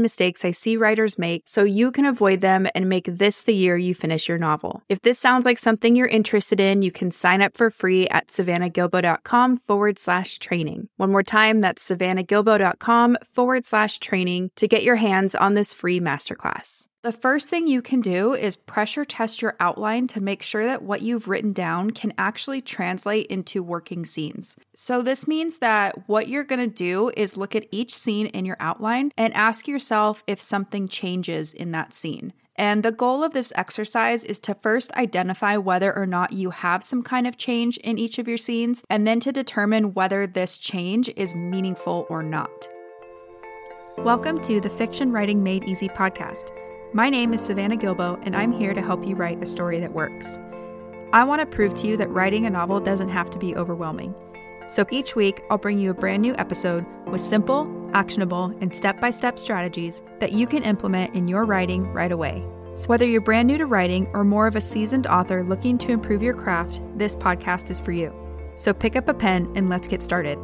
mistakes I see writers make so you can avoid them and make this the year you finish your novel. If this sounds like something you're interested in, you can sign up for free at savannahgilbo.com forward slash training. One more time, that's savannahgilbo.com forward slash training to get your hands on this free masterclass. The first thing you can do is pressure test your outline to make sure that what you've written down can actually translate into working scenes. So, this means that what you're gonna do is look at each scene in your outline and ask yourself if something changes in that scene. And the goal of this exercise is to first identify whether or not you have some kind of change in each of your scenes, and then to determine whether this change is meaningful or not. Welcome to the Fiction Writing Made Easy podcast. My name is Savannah Gilbo, and I'm here to help you write a story that works. I want to prove to you that writing a novel doesn't have to be overwhelming. So each week, I'll bring you a brand new episode with simple, actionable, and step by step strategies that you can implement in your writing right away. So, whether you're brand new to writing or more of a seasoned author looking to improve your craft, this podcast is for you. So, pick up a pen and let's get started.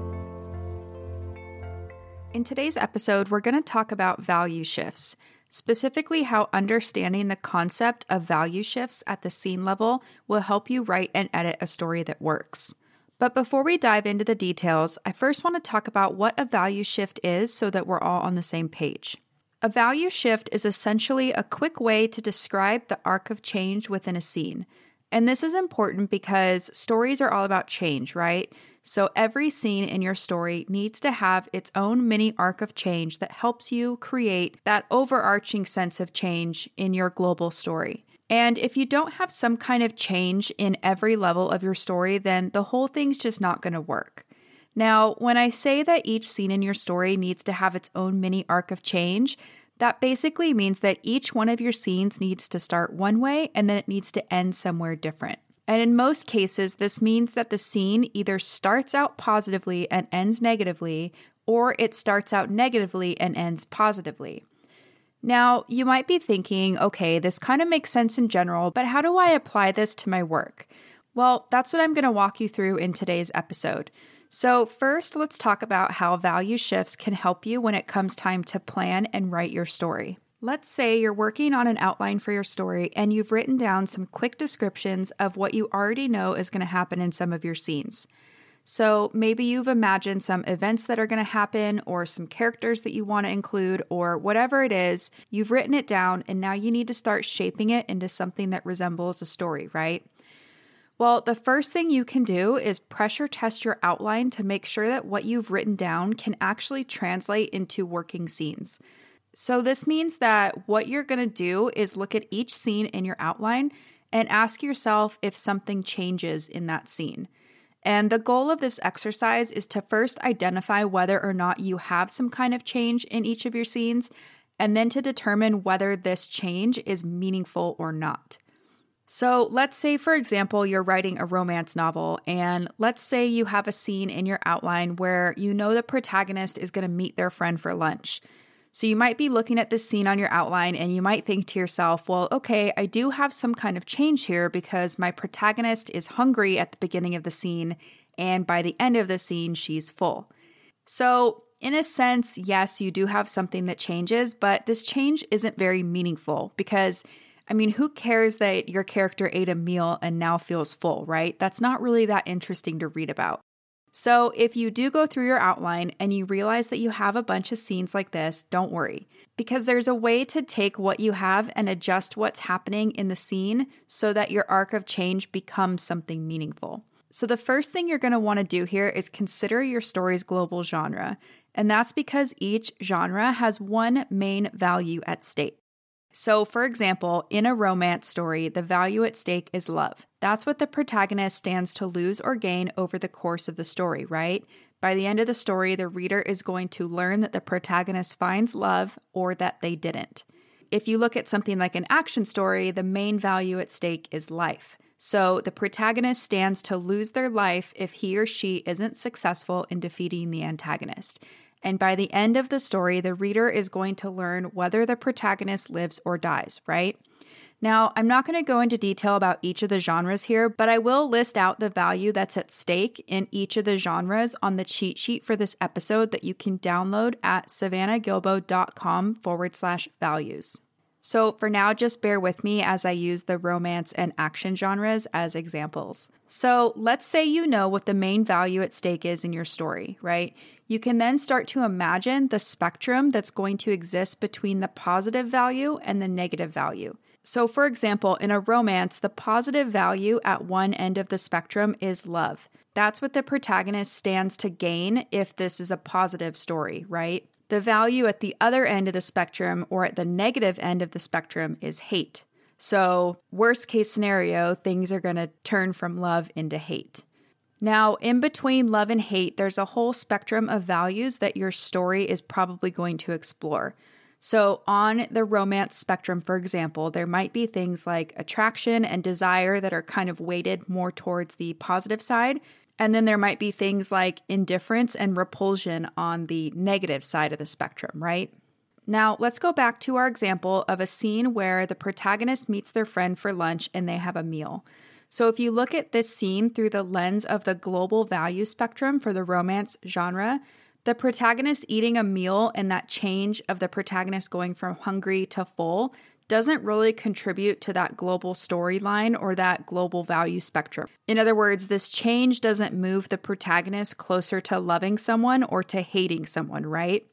In today's episode, we're going to talk about value shifts specifically how understanding the concept of value shifts at the scene level will help you write and edit a story that works. But before we dive into the details, I first want to talk about what a value shift is so that we're all on the same page. A value shift is essentially a quick way to describe the arc of change within a scene. And this is important because stories are all about change, right? So every scene in your story needs to have its own mini arc of change that helps you create that overarching sense of change in your global story. And if you don't have some kind of change in every level of your story, then the whole thing's just not going to work. Now, when I say that each scene in your story needs to have its own mini arc of change, that basically means that each one of your scenes needs to start one way and then it needs to end somewhere different. And in most cases, this means that the scene either starts out positively and ends negatively, or it starts out negatively and ends positively. Now, you might be thinking, okay, this kind of makes sense in general, but how do I apply this to my work? Well, that's what I'm going to walk you through in today's episode. So, first, let's talk about how value shifts can help you when it comes time to plan and write your story. Let's say you're working on an outline for your story and you've written down some quick descriptions of what you already know is going to happen in some of your scenes. So maybe you've imagined some events that are going to happen or some characters that you want to include or whatever it is. You've written it down and now you need to start shaping it into something that resembles a story, right? Well, the first thing you can do is pressure test your outline to make sure that what you've written down can actually translate into working scenes. So, this means that what you're going to do is look at each scene in your outline and ask yourself if something changes in that scene. And the goal of this exercise is to first identify whether or not you have some kind of change in each of your scenes, and then to determine whether this change is meaningful or not. So, let's say, for example, you're writing a romance novel, and let's say you have a scene in your outline where you know the protagonist is going to meet their friend for lunch. So you might be looking at this scene on your outline and you might think to yourself, well, okay, I do have some kind of change here because my protagonist is hungry at the beginning of the scene, and by the end of the scene, she's full. So, in a sense, yes, you do have something that changes, but this change isn't very meaningful because, I mean, who cares that your character ate a meal and now feels full, right? That's not really that interesting to read about. So, if you do go through your outline and you realize that you have a bunch of scenes like this, don't worry, because there's a way to take what you have and adjust what's happening in the scene so that your arc of change becomes something meaningful. So, the first thing you're going to want to do here is consider your story's global genre, and that's because each genre has one main value at stake. So, for example, in a romance story, the value at stake is love. That's what the protagonist stands to lose or gain over the course of the story, right? By the end of the story, the reader is going to learn that the protagonist finds love or that they didn't. If you look at something like an action story, the main value at stake is life. So the protagonist stands to lose their life if he or she isn't successful in defeating the antagonist. And by the end of the story, the reader is going to learn whether the protagonist lives or dies, right? Now, I'm not going to go into detail about each of the genres here, but I will list out the value that's at stake in each of the genres on the cheat sheet for this episode that you can download at savannahgilbo.com forward slash values. So for now, just bear with me as I use the romance and action genres as examples. So let's say you know what the main value at stake is in your story, right? You can then start to imagine the spectrum that's going to exist between the positive value and the negative value. So, for example, in a romance, the positive value at one end of the spectrum is love. That's what the protagonist stands to gain if this is a positive story, right? The value at the other end of the spectrum or at the negative end of the spectrum is hate. So, worst case scenario, things are going to turn from love into hate. Now, in between love and hate, there's a whole spectrum of values that your story is probably going to explore. So, on the romance spectrum, for example, there might be things like attraction and desire that are kind of weighted more towards the positive side. And then there might be things like indifference and repulsion on the negative side of the spectrum, right? Now, let's go back to our example of a scene where the protagonist meets their friend for lunch and they have a meal. So, if you look at this scene through the lens of the global value spectrum for the romance genre, the protagonist eating a meal and that change of the protagonist going from hungry to full doesn't really contribute to that global storyline or that global value spectrum. In other words, this change doesn't move the protagonist closer to loving someone or to hating someone, right?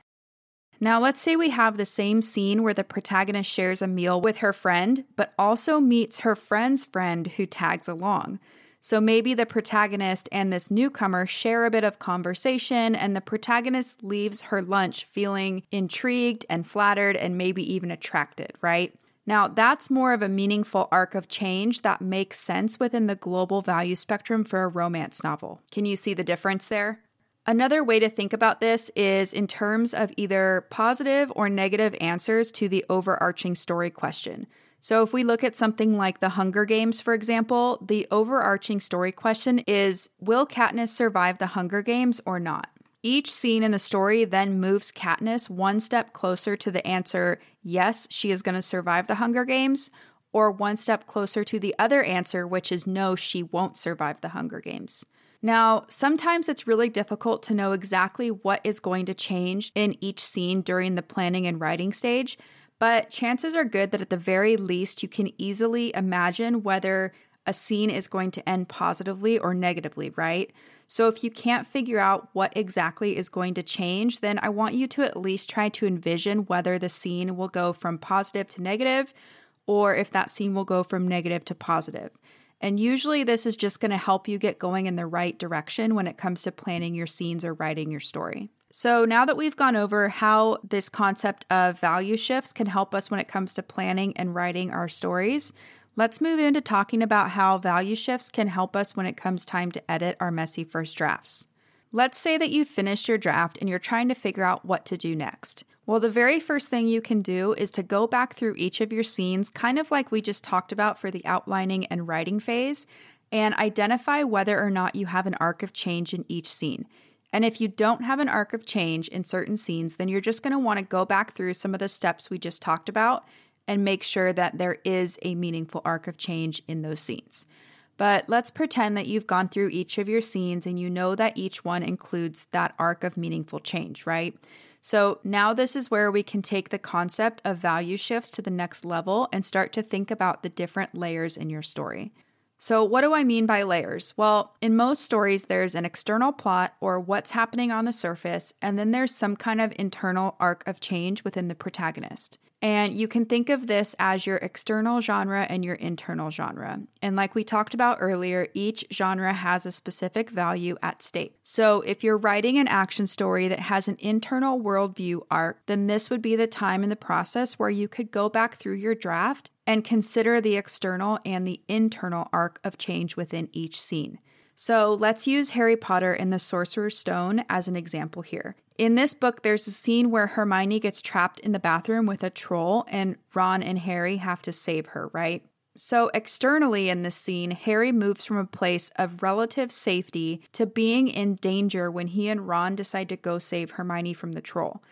Now, let's say we have the same scene where the protagonist shares a meal with her friend, but also meets her friend's friend who tags along. So maybe the protagonist and this newcomer share a bit of conversation, and the protagonist leaves her lunch feeling intrigued and flattered and maybe even attracted, right? Now, that's more of a meaningful arc of change that makes sense within the global value spectrum for a romance novel. Can you see the difference there? Another way to think about this is in terms of either positive or negative answers to the overarching story question. So, if we look at something like The Hunger Games, for example, the overarching story question is Will Katniss survive the Hunger Games or not? Each scene in the story then moves Katniss one step closer to the answer yes, she is going to survive the Hunger Games, or one step closer to the other answer, which is no, she won't survive the Hunger Games. Now, sometimes it's really difficult to know exactly what is going to change in each scene during the planning and writing stage, but chances are good that at the very least you can easily imagine whether a scene is going to end positively or negatively, right? So if you can't figure out what exactly is going to change, then I want you to at least try to envision whether the scene will go from positive to negative or if that scene will go from negative to positive. And usually, this is just going to help you get going in the right direction when it comes to planning your scenes or writing your story. So, now that we've gone over how this concept of value shifts can help us when it comes to planning and writing our stories, let's move into talking about how value shifts can help us when it comes time to edit our messy first drafts. Let's say that you've finished your draft and you're trying to figure out what to do next. Well, the very first thing you can do is to go back through each of your scenes, kind of like we just talked about for the outlining and writing phase, and identify whether or not you have an arc of change in each scene. And if you don't have an arc of change in certain scenes, then you're just going to want to go back through some of the steps we just talked about and make sure that there is a meaningful arc of change in those scenes. But let's pretend that you've gone through each of your scenes and you know that each one includes that arc of meaningful change, right? So now this is where we can take the concept of value shifts to the next level and start to think about the different layers in your story. So, what do I mean by layers? Well, in most stories, there's an external plot or what's happening on the surface, and then there's some kind of internal arc of change within the protagonist. And you can think of this as your external genre and your internal genre. And like we talked about earlier, each genre has a specific value at stake. So if you're writing an action story that has an internal worldview arc, then this would be the time in the process where you could go back through your draft and consider the external and the internal arc of change within each scene. So let's use Harry Potter and the Sorcerer's Stone as an example here. In this book, there's a scene where Hermione gets trapped in the bathroom with a troll, and Ron and Harry have to save her, right? So, externally in this scene, Harry moves from a place of relative safety to being in danger when he and Ron decide to go save Hermione from the troll.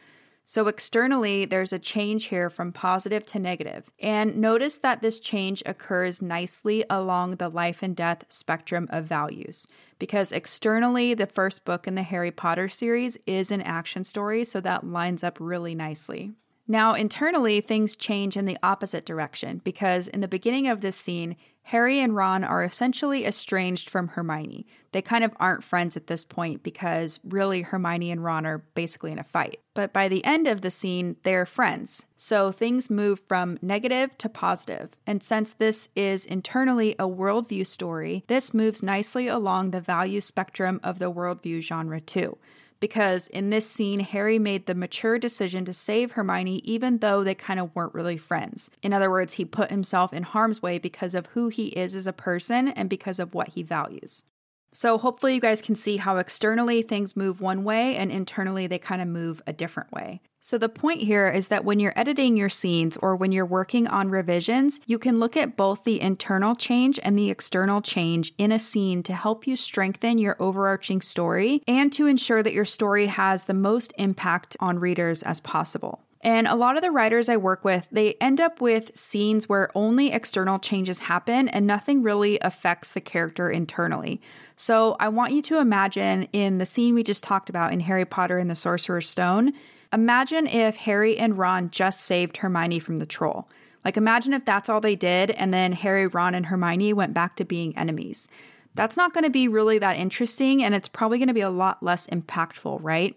So, externally, there's a change here from positive to negative. And notice that this change occurs nicely along the life and death spectrum of values. Because externally, the first book in the Harry Potter series is an action story, so that lines up really nicely. Now, internally, things change in the opposite direction because in the beginning of this scene, Harry and Ron are essentially estranged from Hermione. They kind of aren't friends at this point because really Hermione and Ron are basically in a fight. But by the end of the scene, they're friends. So things move from negative to positive. And since this is internally a worldview story, this moves nicely along the value spectrum of the worldview genre too because in this scene, Harry made the mature decision to save Hermione even though they kind of weren't really friends. In other words, he put himself in harm's way because of who he is as a person and because of what he values. So, hopefully, you guys can see how externally things move one way and internally they kind of move a different way. So, the point here is that when you're editing your scenes or when you're working on revisions, you can look at both the internal change and the external change in a scene to help you strengthen your overarching story and to ensure that your story has the most impact on readers as possible. And a lot of the writers I work with, they end up with scenes where only external changes happen and nothing really affects the character internally. So I want you to imagine in the scene we just talked about in Harry Potter and the Sorcerer's Stone, imagine if Harry and Ron just saved Hermione from the troll. Like, imagine if that's all they did, and then Harry, Ron, and Hermione went back to being enemies. That's not going to be really that interesting, and it's probably going to be a lot less impactful, right?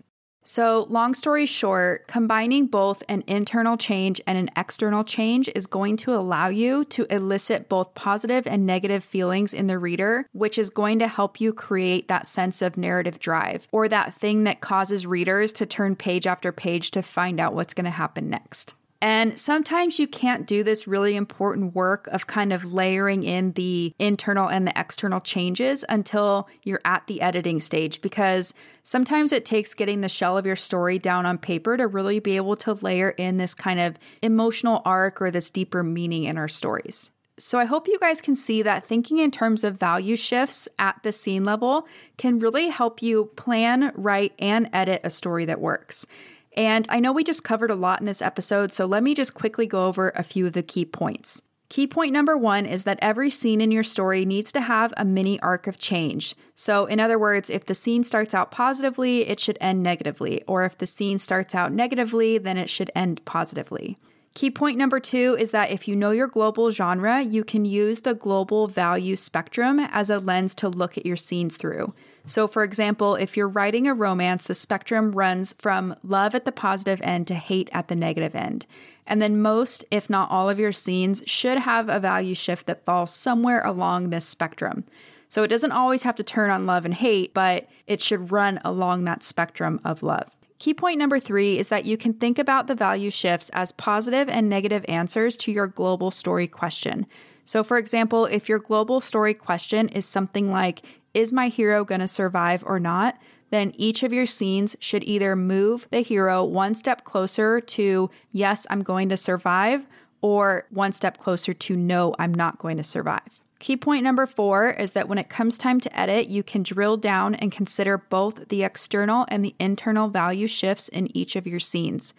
So, long story short, combining both an internal change and an external change is going to allow you to elicit both positive and negative feelings in the reader, which is going to help you create that sense of narrative drive or that thing that causes readers to turn page after page to find out what's going to happen next. And sometimes you can't do this really important work of kind of layering in the internal and the external changes until you're at the editing stage because sometimes it takes getting the shell of your story down on paper to really be able to layer in this kind of emotional arc or this deeper meaning in our stories. So I hope you guys can see that thinking in terms of value shifts at the scene level can really help you plan, write, and edit a story that works. And I know we just covered a lot in this episode, so let me just quickly go over a few of the key points. Key point number one is that every scene in your story needs to have a mini arc of change. So, in other words, if the scene starts out positively, it should end negatively. Or if the scene starts out negatively, then it should end positively. Key point number two is that if you know your global genre, you can use the global value spectrum as a lens to look at your scenes through. So, for example, if you're writing a romance, the spectrum runs from love at the positive end to hate at the negative end. And then most, if not all, of your scenes should have a value shift that falls somewhere along this spectrum. So, it doesn't always have to turn on love and hate, but it should run along that spectrum of love. Key point number three is that you can think about the value shifts as positive and negative answers to your global story question. So, for example, if your global story question is something like, Is my hero going to survive or not? then each of your scenes should either move the hero one step closer to, Yes, I'm going to survive, or one step closer to, No, I'm not going to survive. Key point number four is that when it comes time to edit, you can drill down and consider both the external and the internal value shifts in each of your scenes.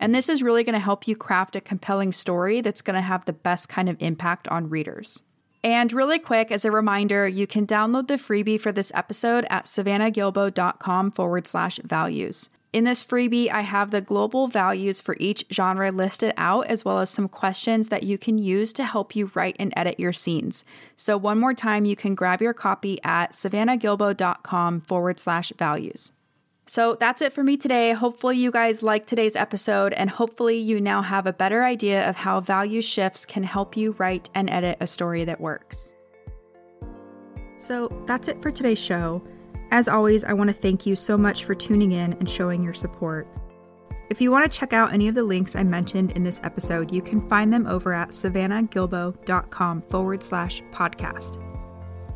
And this is really going to help you craft a compelling story that's going to have the best kind of impact on readers. And really quick, as a reminder, you can download the freebie for this episode at savannahgilbo.com forward slash values. In this freebie, I have the global values for each genre listed out, as well as some questions that you can use to help you write and edit your scenes. So, one more time, you can grab your copy at savannahgilbo.com forward slash values. So that's it for me today. Hopefully, you guys liked today's episode, and hopefully, you now have a better idea of how value shifts can help you write and edit a story that works. So that's it for today's show. As always, I want to thank you so much for tuning in and showing your support. If you want to check out any of the links I mentioned in this episode, you can find them over at savannahgilbo.com forward slash podcast.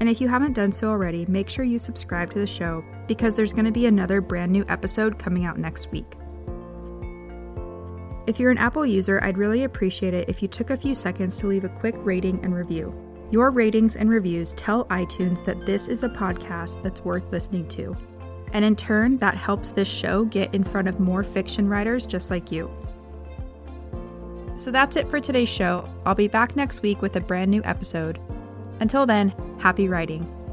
And if you haven't done so already, make sure you subscribe to the show because there's going to be another brand new episode coming out next week. If you're an Apple user, I'd really appreciate it if you took a few seconds to leave a quick rating and review. Your ratings and reviews tell iTunes that this is a podcast that's worth listening to. And in turn, that helps this show get in front of more fiction writers just like you. So that's it for today's show. I'll be back next week with a brand new episode. Until then, happy writing.